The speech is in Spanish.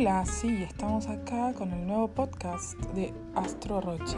Hola, sí, estamos acá con el nuevo podcast de Astro Rochi.